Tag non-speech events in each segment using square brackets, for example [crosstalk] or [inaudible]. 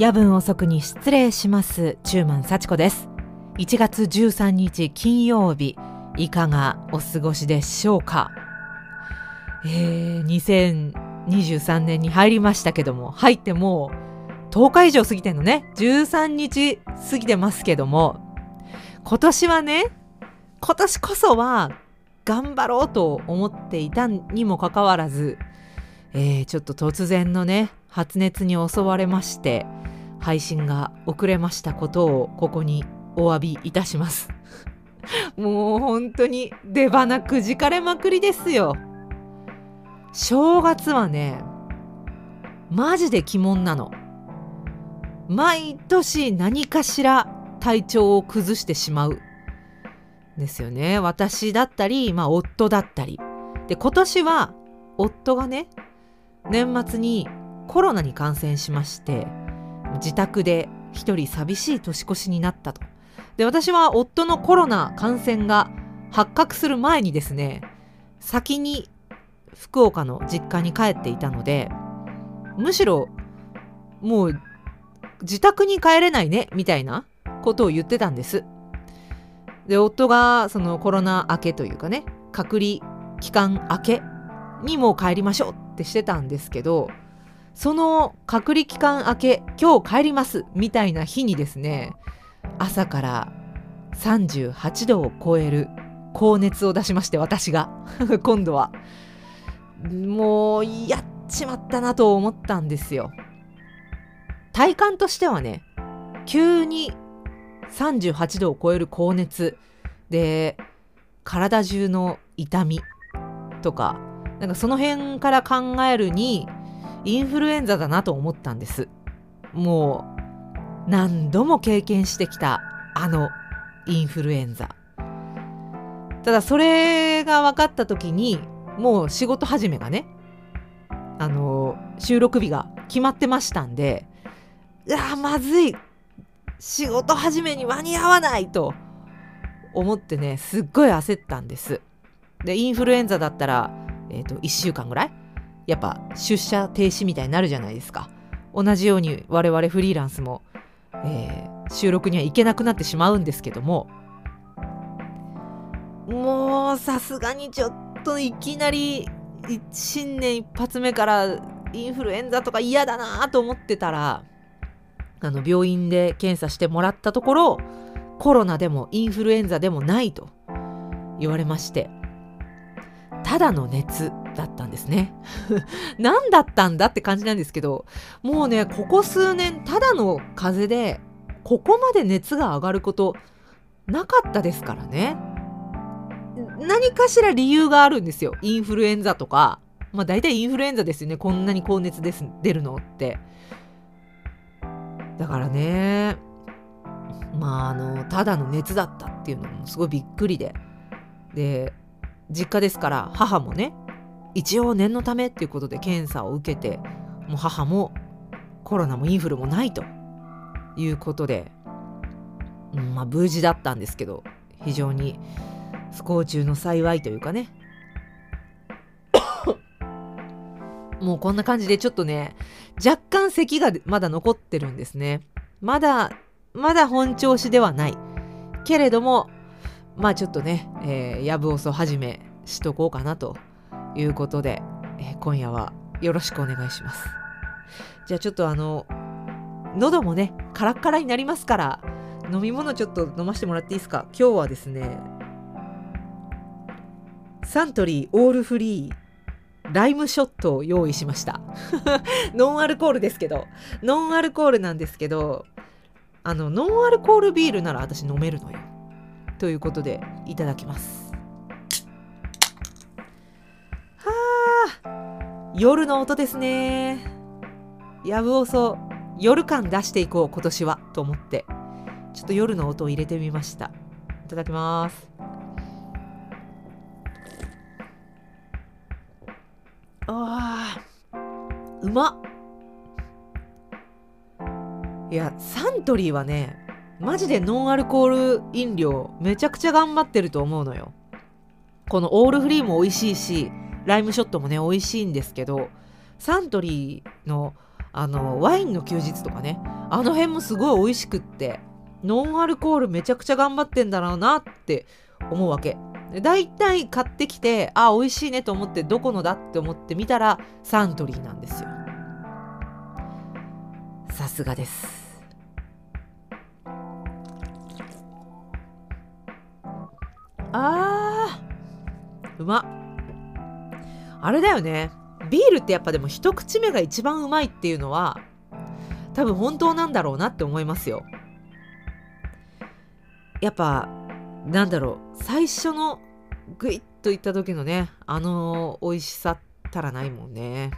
夜分遅くに失礼します。中満幸子です。1月13日金曜日いかがお過ごしでしょうか？えー、2023年に入りましたけども入ってもう10日以上過ぎてんのね。13日過ぎてますけども今年はね今年こそは頑張ろうと思っていたにもかかわらず、えー、ちょっと突然のね発熱に襲われまして配信が遅れましたことをここにお詫びいたします。[laughs] もう本当に出花くじかれまくりですよ。正月はねマジで鬼門なの。毎年何かしら体調を崩してしまう。ですよね。私だったり、まあ、夫だったり。で今年は夫がね年末にコロナに感染しまして。自宅で一人寂しい年越しになったと。で私は夫のコロナ感染が発覚する前にですね先に福岡の実家に帰っていたのでむしろもう自宅に帰れないねみたいなことを言ってたんです。で夫がそのコロナ明けというかね隔離期間明けにも帰りましょうってしてたんですけどその隔離期間明け今日帰りますみたいな日にですね朝から38度を超える高熱を出しまして私が。[laughs] 今度は。もうやっちまったなと思ったんですよ。体感としてはね急に38度を超える高熱で体中の痛みとかなんかその辺から考えるにインフルエンザだなと思ったんです。もう何度も経験してきたあのインフルエンザ。ただそれが分かった時にもう仕事始めがねあの収録日が決まってましたんでうわまずい。仕事始めに間に合わないと。思ってねすっごい焦ったんです。でインフルエンザだったら、えーと、と1週間ぐらいやっぱ出社停止みたいになるじゃないですか。同じように我々フリーランスも、えー、収録には行けなくなってしまうんですけども。もうさすがにちょっといきなり新年一発目からインフルエンザとか嫌だなと思ってたらあの病院で検査してもらったところコロナでもインフルエンザでもないと言われまして。ただの熱。だったんですね。[laughs] 何だったんだって感じなんですけど、もうね、ここ数年、ただの風邪で、ここまで熱が上がることなかったですからね。何かしら理由があるんですよ。インフルエンザとか。まあ大体インフルエンザですよね。こんなに高熱です出るのって。だからね、まああの、ただの熱だったっていうのもすごいびっくりで。で、実家ですから母もね一応念のためっていうことで検査を受けてもう母もコロナもインフルもないということで、うん、まあ無事だったんですけど非常に不幸中の幸いというかね。[coughs] もうこんな感じでちょっとね若干咳がまだ残ってるんですね。まだまだ本調子ではない。けれどもまあちょっとね、えー、やぶおそはじめしとこうかなということで、えー、今夜はよろしくお願いします。じゃあちょっとあの、喉もね、カラッカラになりますから、飲み物ちょっと飲ませてもらっていいですか？今日はですね、サントリーオールフリーライムショットを用意しました。[laughs] ノンアルコールですけど、ノンアルコールなんですけど、あの、ノンアルコールビールなら私飲めるのよ。ということでいただきます夜の音ですね。やぶおそ夜感出していこう今年はと思って。ちょっと夜の音を入れてみました。いただきます。あーうまっ。いやサントリーはねマジでノンアルコール飲料めちゃくちゃ頑張ってると思うのよ。このオールフリーも美味しいしライムショットもね美味しいんですけどサントリーのあのワインの休日とかねあの辺もすごい美味しくってノンアルコールめちゃくちゃ頑張ってんだろうなって思うわけ。だいたい買ってきてあ美味しいねと思ってどこのだって思って見たらサントリーなんですよ。さすがです。あーうまっ。あれだよね。ビールってやっぱでも一口目が一番うまいっていうのは多分本当なんだろうなって思いますよ。やっぱなんだろう。最初のグイッといった時のねあの美味しさったらないもんね。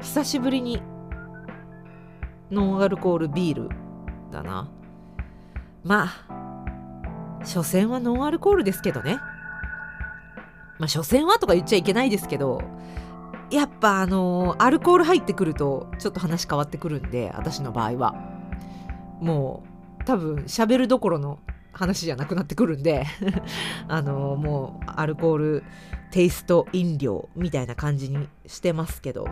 久しぶりにノンアルコールビールだな。まあ所詮はノンアルコールですけどね。まあ所詮はとか言っちゃいけないですけどやっぱあのアルコール入ってくるとちょっと話変わってくるんで私の場合は。もう多分喋るどころの話じゃなくなってくるんで [laughs] あのもうアルコールテイスト飲料みたいな感じにしてますけど。は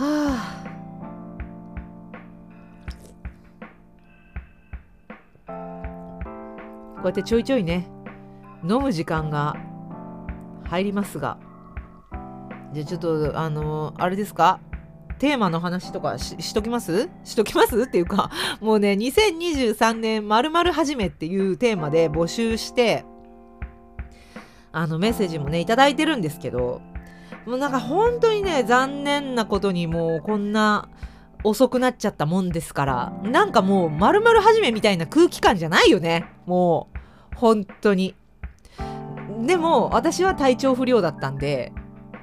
あこうやってちょいちょいね飲む時間が入りますがじゃあちょっとあのあれですか？テーマの話とかししときます？しときます？っていうか [laughs] もうね2023年まるまる始めっていうテーマで募集してあのメッセージもね頂いてるんですけどもうなんか本当にね残念なことにもうこんな遅くなっちゃったもんですからなんかもうまるまる始めみたいな空気感じゃないよね。もう本当に。でも私は体調不良だったんで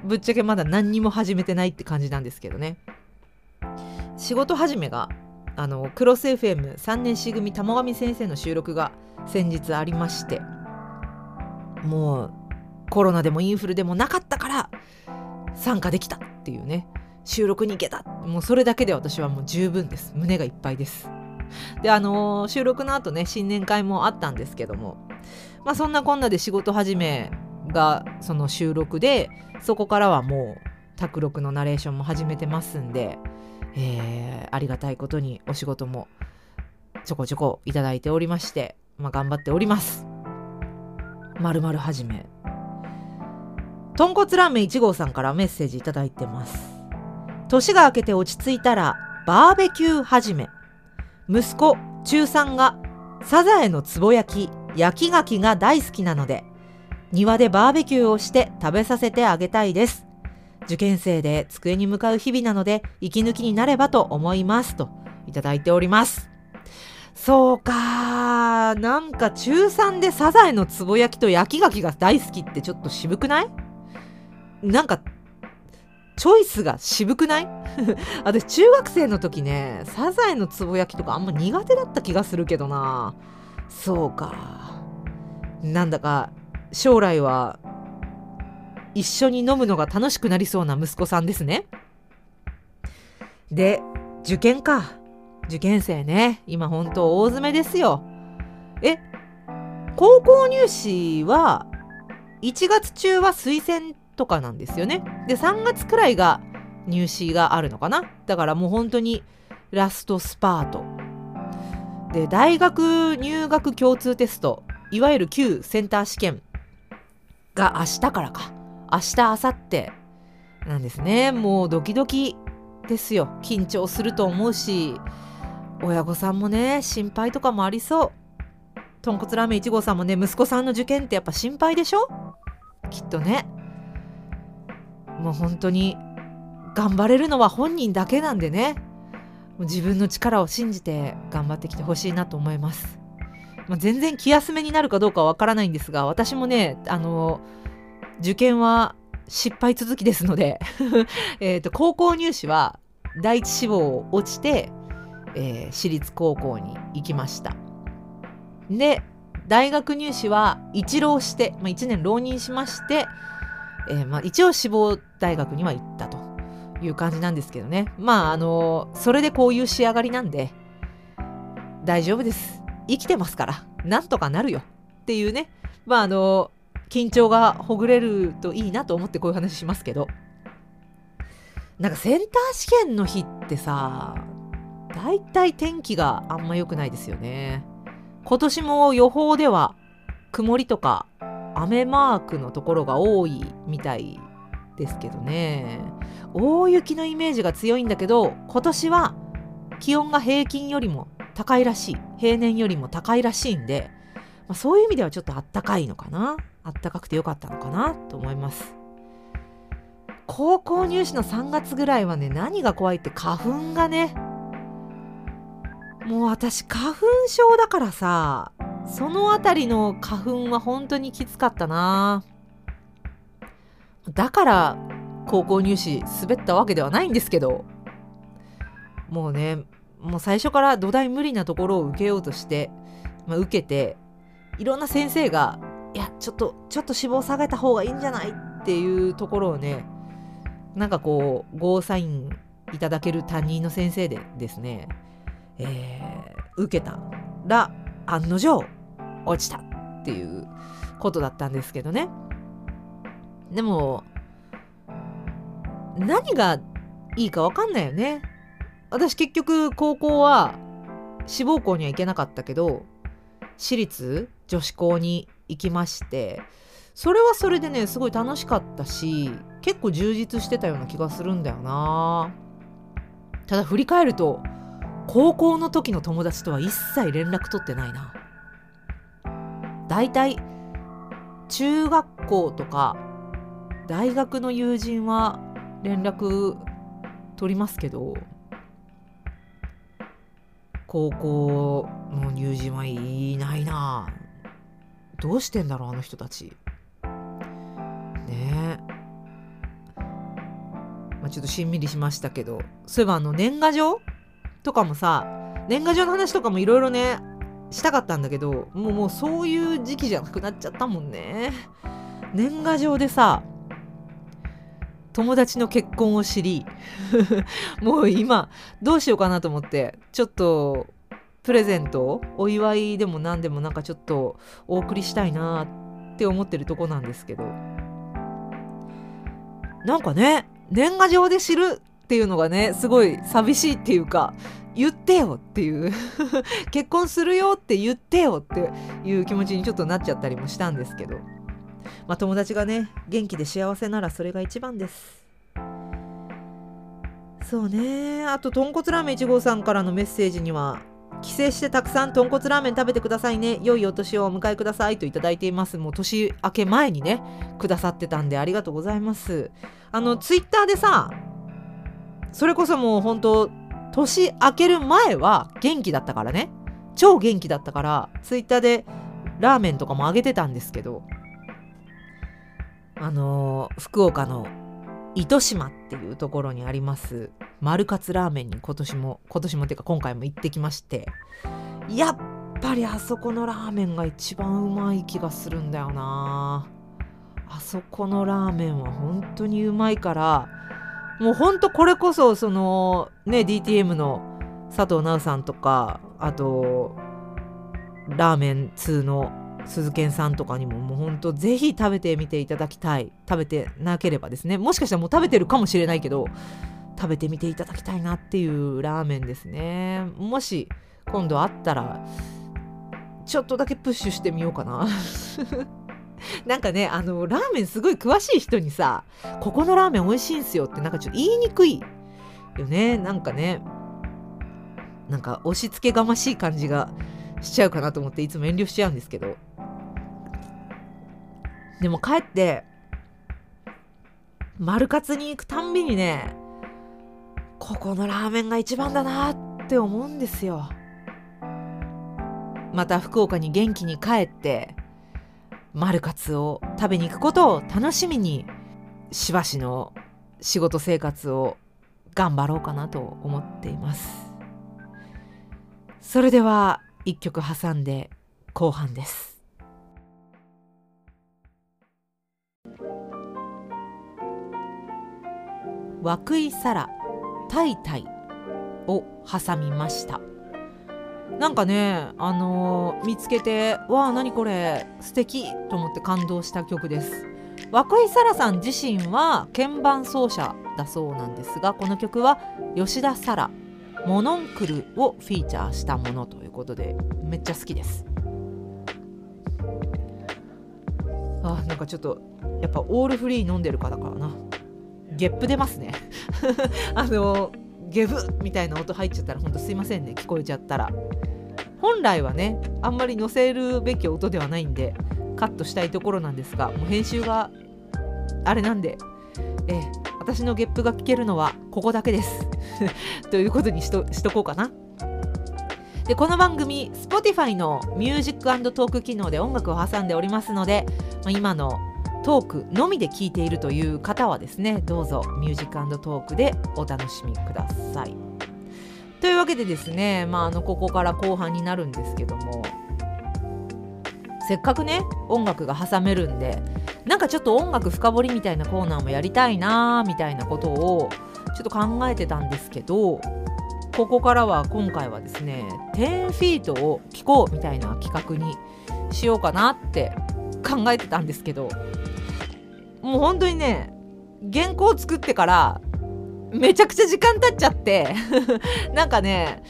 ぶっちゃけまだ何にも始めてないって感じなんですけどね。仕事始めがあのクロス FM3 年 C 組玉上先生の収録が先日ありましてもうコロナでもインフルでもなかったから参加できたっていうね。収録に行けた。もうそれだけで私はもう十分です。胸がいっぱいです。であのー、収録の後ね新年会もあったんですけどもまあそんなこんなで仕事始めがその収録でそこからはもう卓録のナレーションも始めてますんで、えー、ありがたいことにお仕事もちょこちょこいただいておりまして、まあ、頑張っております。まるまるはじめ。豚骨ラーメン1号さんからメッセージいただいてます。年が明けて落ち着いたらバーベキュー始め。息子中3がサザエのつぼ焼き焼き牡蠣が大好きなので庭でバーベキューをして食べさせてあげたいです。受験生で机に向かう日々なので息抜きになればと思いますといただいております。そうかなんか中3でサザエのつぼ焼きと焼き牡蠣が大好きってちょっと渋くない？なんかチョイスが渋くない？[laughs] 私中学生の時ねサザエのつぼ焼きとかあんま苦手だった気がするけどなそうかなんだか将来は一緒に飲むのが楽しくなりそうな息子さんですね。で、受験か。受験生ね。今本当大詰めですよ。え、高校入試は1月中は推薦とかなんですよね。で、3月くらいが入試があるのかな。だからもう本当にラストスパート。で、大学入学共通テスト、いわゆる旧センター試験が明日からか。明日明後日なんですね。もうドキドキですよ。緊張すると思うし親御さんもね心配とかもありそう。豚骨ラーメン1号さんもね息子さんの受験ってやっぱ心配でしょ？きっとね。もう本当に頑張れるのは本人だけなんでね。自分の力を信じて頑張ってきてほしいなと思います。まあ、全然気休めになるかどうかわからないんですが私もねあの受験は失敗続きですので [laughs] えと高校入試は第一志望を落ちて、えー、私立高校に行きました。で大学入試は一浪して、まあ、1年浪人しまして、えー、まあ、一応志望大学には行ったと。いう感じなんですけどね。まああのそれでこういう仕上がりなんで大丈夫です。生きてますから、なんとかなるよ。っていうね、まああの、緊張がほぐれるといいなと思ってこういう話しますけど、なんかセンター試験の日ってさだいたい天気があんま良くないですよね。今年も予報では曇りとか雨マークのところが多いみたいですけどね。大雪のイメージが強いんだけど今年は気温が平均よりも高いらしい。平年よりも高いらしいんで、まあ、そういう意味ではちょっとあったかいのかな。あったかくてよかったのかなと思います。高校入試の3月ぐらいはね何が怖いって花粉がねもう私花粉症だからさその辺りの花粉は本当にきつかったな。だから高校入試滑ったわけではないんですけどもうねもう最初から土台無理なところを受けようとして、まあ、受けていろんな先生がいやちょっとちょっと脂肪下げた方がいいんじゃないっていうところをねなんかこうゴーサインいただける担任の先生でですね、えー、受けたら案の定落ちたっていうことだったんですけどね。でも何がいいか分かんないよね。私結局高校は志望校には行けなかったけど私立女子校に行きましてそれはそれでねすごい楽しかったし結構充実してたような気がするんだよな。ただ振り返ると高校の時の友達とは一切連絡取ってないな。だいたい中学校とか大学の友人は連絡取りますけど高校の友人はいないな。どうしてんだろうあの人たち。ね。え、まあ、ちょっとしんみりしましたけど。そういえばあの年賀状とかもさ年賀状の話とかもいろいろねしたかったんだけどもうもうそういう時期じゃなくなっちゃったもんね。年賀状でさ友達の結婚を知り [laughs] もう今どうしようかなと思ってちょっとプレゼントお祝いでも何でもなんかちょっとお送りしたいなって思ってるとこなんですけどなんかね年賀状で知るっていうのがねすごい寂しいっていうか言ってよっていう [laughs] 結婚するよって言ってよっていう気持ちにちょっとなっちゃったりもしたんですけど。まあ、友達がね元気で幸せならそれが一番です。そうね。あと豚骨ラーメン1号さんからのメッセージには帰省してたくさん豚骨ラーメン食べてくださいね。良いお年をお迎えくださいといいています。もう年明け前にねくださってたんでありがとうございます。あのツイッターでさそれこそもう本当年明ける前は元気だったからね。超元気だったからツイッターでラーメンとかもあげてたんですけどあの福岡の糸島っていうところにあります丸カツラーメンに今年も今年もっていうか今回も行ってきましてやっぱりあそこのラーメンが一番うまい気がするんだよな。あそこのラーメンは本当にうまいからもうほんとこれこそそのね DTM の佐藤直さんとかあとラーメン2の鈴賢さんとかにももうほんとぜひ食べてみていただきたい。食べてなければですね。もしかしたらもう食べてるかもしれないけど食べてみていただきたいなっていうラーメンですね。もし今度あったらちょっとだけプッシュしてみようかな。[laughs] なんかねあのラーメンすごい詳しい人にさここのラーメン美味しいんすよってなんかちょっと言いにくいよね。なんかねなんか押し付けがましい感じがしちゃうかなと思っていつも遠慮しちゃうんですけど。でも帰って丸カツに行くたんびにねここのラーメンが一番だなって思うんですよ。また福岡に元気に帰って丸カツを食べに行くことを楽しみにしばしの仕事生活を頑張ろうかなと思っています。それでは一曲挟んで後半です。涌井サラタイタイを挟みました。なんかねあのー、見つけてわあ何これ素敵と思って感動した曲です。涌井沙羅さん自身は鍵盤奏者だそうなんですがこの曲は吉田沙羅モノンクルをフィーチャーしたものということでめっちゃ好きです。あなんかちょっとやっぱオールフリー飲んでるからかな。ゲップ出ますね。[laughs] あのゲップみたいな音入っちゃったらほんとすいませんね。聞こえちゃったら。本来はねあんまり載せるべき音ではないんでカットしたいところなんですがもう編集があれなんで、え、私のゲップが聞けるのはここだけです。[laughs] ということにしとしとこうかな。でこの番組 Spotify のミュージックトーク機能で音楽を挟んでおりますので、まあ、今のトークのみで聞いているという方はですねどうぞミュージックトークでお楽しみください。というわけでですね、まあ、あのここから後半になるんですけどもせっかくね音楽が挟めるんでなんかちょっと音楽深掘りみたいなコーナーもやりたいなみたいなことをちょっと考えてたんですけどここからは今回はですね10-FEET を聴こうみたいな企画にしようかなって考えてたんですけどもう本当にね原稿作ってからめちゃくちゃ時間経っちゃって [laughs] なんかね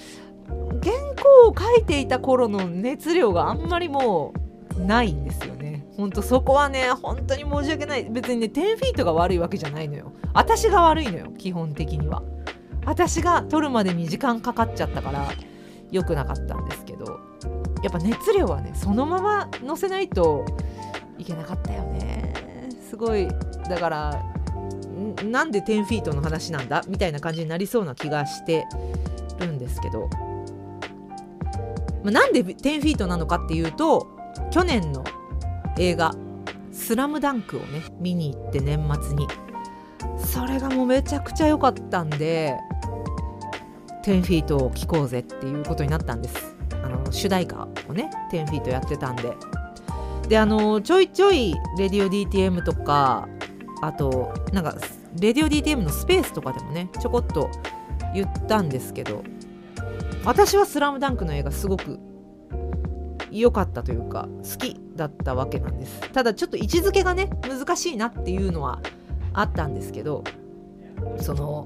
原稿を書いていた頃の熱量があんまりもうないんですよね。ほんとそこはね本当に申し訳ない。別にね10フィートが悪いわけじゃないのよ。私が悪いのよ基本的には。私が撮るまでに時間かかっちゃったから良くなかったんですけど。やっぱ熱量はねそのまま載せないといけなかったよね。すごいだからなんで10フィートの話なんだ？みたいな感じになりそうな気がしてるんですけど、まあ、なんで10フィートなのかっていうと去年の映画「スラムダンクをね見に行って年末に。それがもうめちゃくちゃ良かったんで10フィートを聴こうぜっていうことになったんです。あの主題歌をね10フィートやってたんで。であのちょいちょいレディオ DTM とかあとなんかレディオ DTM のスペースとかでもねちょこっと言ったんですけど私は「スラムダンクの映画すごく良かったというか好きだったわけなんです。ただちょっと位置づけがね難しいなっていうのはあったんですけどその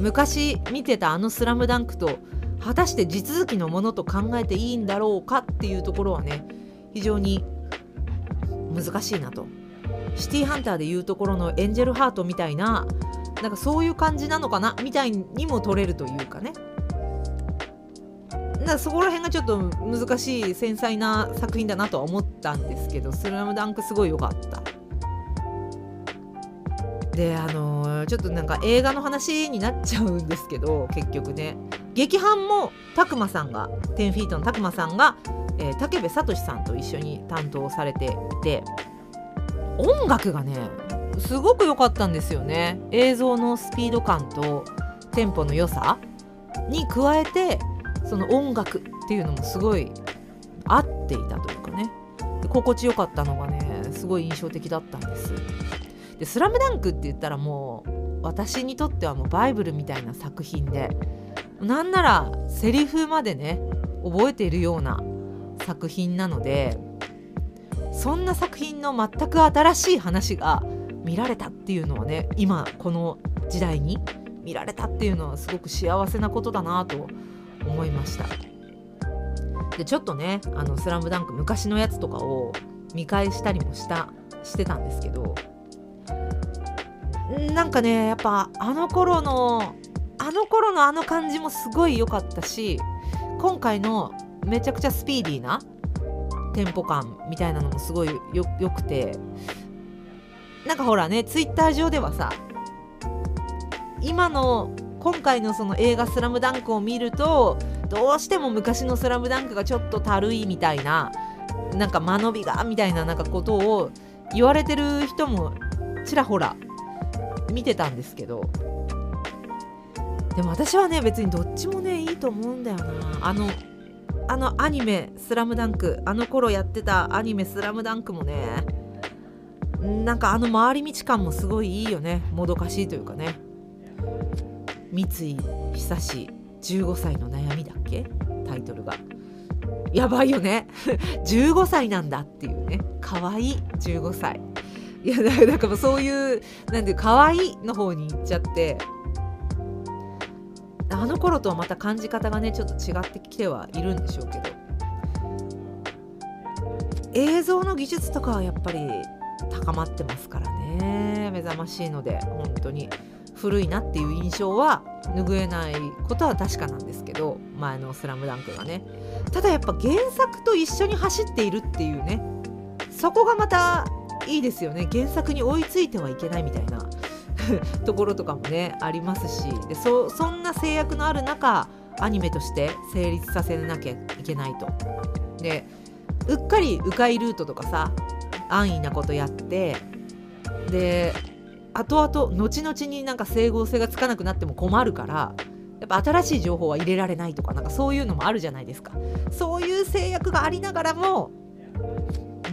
昔見てたあの「スラムダンクと果たして地続きのものと考えていいんだろうかっていうところはね非常に難しいなと。シティーハンターでいうところのエンジェルハートみたいななんかそういう感じなのかなみたいにも取れるというかね。だそこら辺がちょっと難しい繊細な作品だなとは思ったんですけど「スラムダンクすごい良かった。であのー、ちょっとなんか映画の話になっちゃうんですけど結局ね。劇伴も拓磨さんが10フィートの拓磨さんが、えー、武部聡さんと一緒に担当されていて音楽がねすごく良かったんですよね。映像のスピード感とテンポの良さに加えてその音楽っていうのもすごい合っていたというかね。心地よかったのがねすごい印象的だったんです。で「スラムダンクって言ったらもう私にとってはもうバイブルみたいな作品でなんならセリフまでね覚えているような作品なのでそんな作品の全く新しい話が見られたっていうのはね今この時代に見られたっていうのはすごく幸せなことだなと思いました。でちょっとね「あのスラムダンク昔のやつとかを見返したりもしたしてたんですけどなんかねやっぱあの頃のあの頃のあの感じもすごい良かったし今回のめちゃくちゃスピーディーなテンポ感みたいなのもすごいよくて。なんかほらねツイッター上ではさ今の今回のその映画「スラムダンクを見るとどうしても昔の「スラムダンクがちょっとたるいみたいななんか間延びがみたいななんかことを言われてる人もちらほら見てたんですけど。でも私はね別にどっちもねいいと思うんだよな。あのあのアニメ「スラムダンク。あの頃やってたアニメ「スラムダンクもねなんかあの回り道感もすごいいいよね。もどかしいというかね。三井久志15歳の悩みだっけ？タイトルが。やばいよね。[laughs] 15歳なんだっていうね。可愛いい15歳。いやだからそういうなんで可愛いの方に行っちゃって。あの頃とはまた感じ方がねちょっと違ってきてはいるんでしょうけど。映像の技術とかはやっぱり高まってますからね。目覚ましいので本当に。古いなっていう印象は拭えないことは確かなんですけど。前の「スラムダンクがね。ただやっぱ原作と一緒に走っているっていうね。そこがまたいいですよね。原作に追いついてはいけないみたいな。[laughs] ところとかもねありますしでそそんな制約のある中アニメとして成立させなきゃいけないと。でうっかり迂回ルートとかさ安易なことやってで後々後々になんか整合性がつかなくなっても困るからやっぱ新しい情報は入れられないとかなんかそういうのもあるじゃないですかそういう制約がありながらも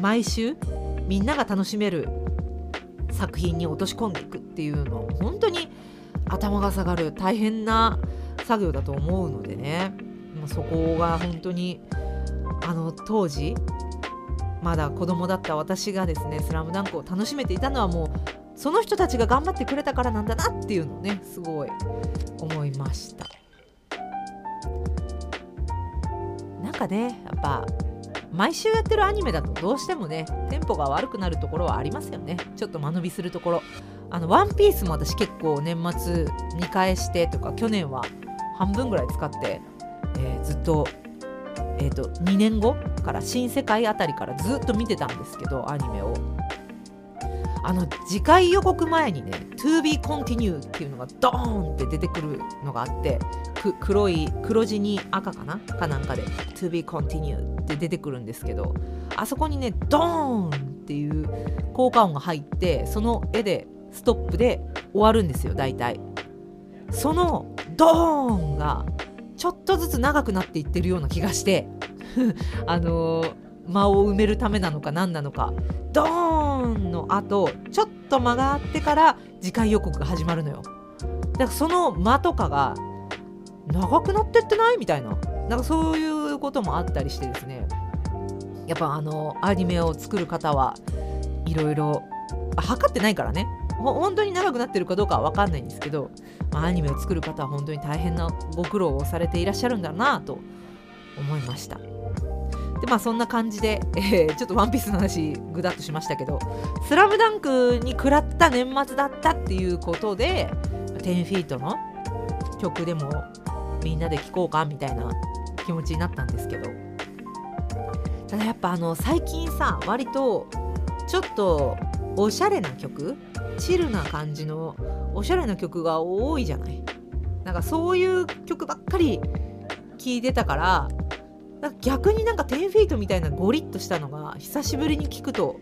毎週みんなが楽しめる作品に落とし込んでいくっていうの本当に頭が下がる大変な作業だと思うのでね。もうそこが本当にあの当時まだ子供だった私がですね「スラムダンクを楽しめていたのはもうその人たちが頑張ってくれたからなんだなっていうのをねすごい思いました。なんかねやっぱ毎週やってるアニメだとどうしてもねテンポが悪くなるところはありますよね。ちょっと間延びするところ。あのワンピースも私結構年末見返してとか去年は半分ぐらい使って、えー、ずっと,、えーと、と2年後から新世界あたりからずっと見てたんですけどアニメを。あの次回予告前にね「To be continue」っていうのがドーンって出てくるのがあって黒い黒地に赤かな？かなんかで「To be continue」って出てくるんですけどあそこにねドーンっていう効果音が入ってその絵でストップで終わるんですよ大体。そのドーンがちょっとずつ長くなっていってるような気がして [laughs] あのー、間を埋めるためなのか何なのか。ドーンの後ちょっと間があってから次回予告が始まるのよ。だからその間とかが長くなってってない？みたいな。なんかそういうこともあったりしてですね。やっぱあのアニメを作る方はいろいろ測ってないからね。本当に長くなってるかどうかは分かんないんですけど、まあ、アニメを作る方は本当に大変なご苦労をされていらっしゃるんだなと思いました。でまあそんな感じで、えー、ちょっとワンピースの話ぐだっとしましたけど「スラムダンクに食らった年末だったっていうことで10フィートの曲でもみんなで聴こうかみたいな気持ちになったんですけど。ただやっぱあの最近さ割とちょっとおしゃれな曲チルな感じのおしゃれな曲が多いじゃない。なんかそういう曲ばっかり聴いてたからなんか逆になんか10フィートみたいなゴリッとしたのが久しぶりに聞くと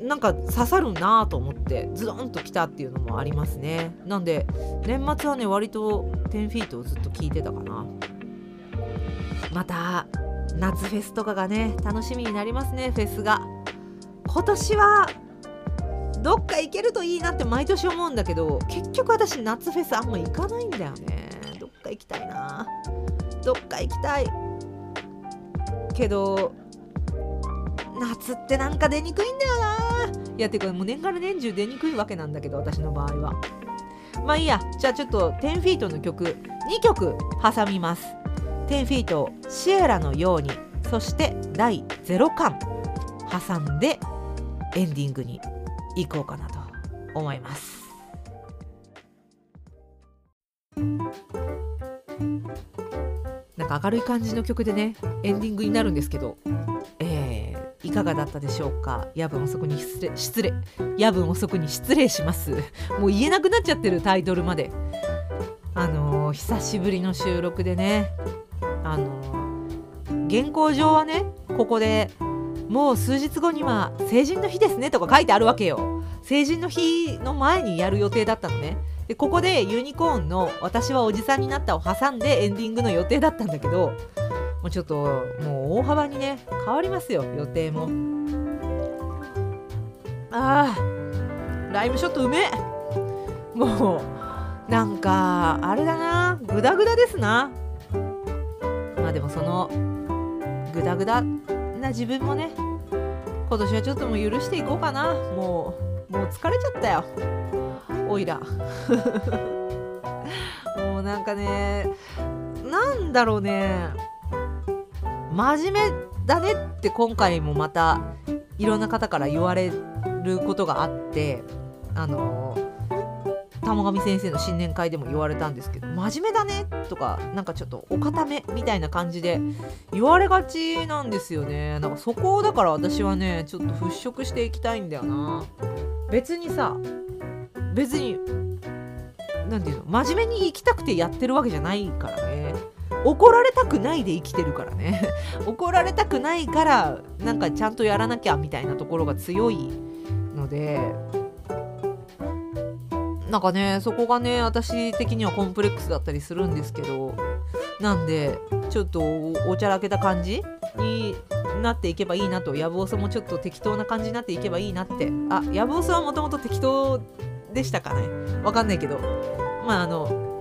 なんか刺さるなと思ってズドンときたっていうのもありますね。なんで年末はね割と10フィートをずっと聞いてたかな。また夏フェスとかがね楽しみになりますねフェスが。今年はどっか行けるといいなって毎年思うんだけど結局私夏フェスあんま行かないんだよね。どっか行きたいな。どっか行きたい。けど夏ってなんか出にくいんだよな。いやてかもう年がら年中出にくいわけなんだけど私の場合は。まあいいや。じゃあちょっと10フィートの曲2曲挟みます。10フィートシエラのようにそして第0巻挟んでエンディングに行こうかなと思います。か明るい感じの曲でねエンディングになるんですけど、えー、いかがだったでしょうか？夜分遅くに失礼失礼。夜分遅くに失礼します。もう言えなくなっちゃってるタイトルまで。あのー、久しぶりの収録でねあのー、原稿上はねここでもう数日後には成人の日ですねとか書いてあるわけよ。成人の日の前にやる予定だったのね。でここでユニコーンの「私はおじさんになった」を挟んでエンディングの予定だったんだけどもうちょっともう大幅にね変わりますよ予定も。あーライムショットうめえ。もうなんかあれだなグダグダですな。まあでもそのグダグダな自分もね今年はちょっともう許していこうかな。もうもう疲れちゃったよ。おいら。[laughs] もうなんかねなんだろうね。真面目だねって今回もまたいろんな方から言われることがあってあの玉上先生の新年会でも言われたんですけど真面目だねとかなんかちょっとお固めみたいな感じで言われがちなんですよね。なんかそこをだから私はねちょっと払拭していきたいんだよな。別にさ別に何て言うの真面目に生きたくてやってるわけじゃないからね。怒られたくないで生きてるからね。[laughs] 怒られたくないからなんかちゃんとやらなきゃみたいなところが強いので。なんかねそこがね私的にはコンプレックスだったりするんですけどなんでちょっとおちゃらけた感じになっていけばいいなと。やぶおそもちょっと適当な感じになっていけばいいなって。あやぶおそはもともと適当でしたかね。わかんないけど。まああの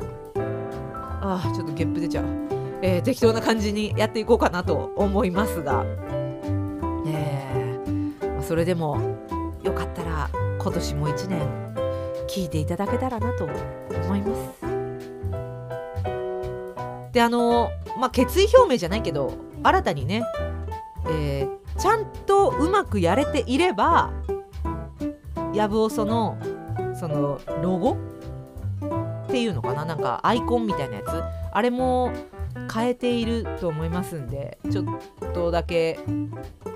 ああちょっとゲップ出ちゃう、えー、適当な感じにやっていこうかなと思いますが、えー、それでもよかったら今年も1年聞いていただけたらなと思います。であのまあ決意表明じゃないけど新たにね、えー、ちゃんとうまくやれていればやぶおそのそのロゴ？っていうのかな？なんかアイコンみたいなやつ？あれも変えていると思いますんでちょっとだけ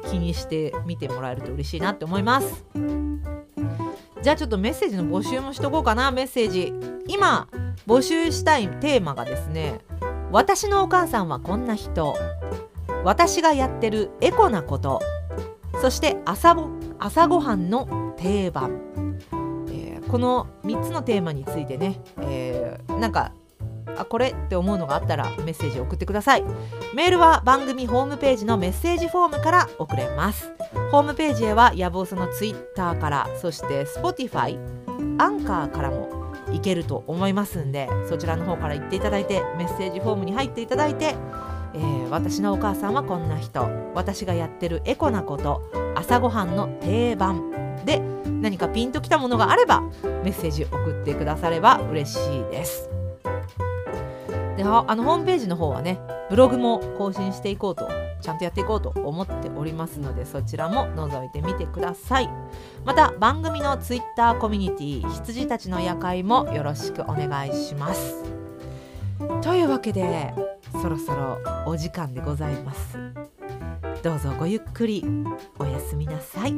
気にして見てもらえると嬉しいなって思います。じゃあちょっとメッセージの募集もしとこうかな。メッセージ。今募集したいテーマがですね私のお母さんはこんな人。私がやってるエコなこと。そして朝ご朝ごはんの定番。この3つのテーマについてね、えー、なんかあこれって思うのがあったらメッセージ送ってください。メールは番組ホームページのメッセージフォームから送れます。ホームページへはやぼうさのツイッターからそして Spotify アンカーからもいけると思いますんでそちらの方から行っていただいてメッセージフォームに入っていただいて、えー、私のお母さんはこんな人。私がやってるエコなこと。朝ごはんの定番。で何かピンときたものがあればメッセージ送ってくだされば嬉しいです。であのホームページの方はねブログも更新していこうとちゃんとやっていこうと思っておりますのでそちらも覗いてみてください。また番組のツイッターコミュニティ羊たちの夜会もよろしくお願いします。というわけでそろそろお時間でございます。どうぞごゆっくりおやすみなさい。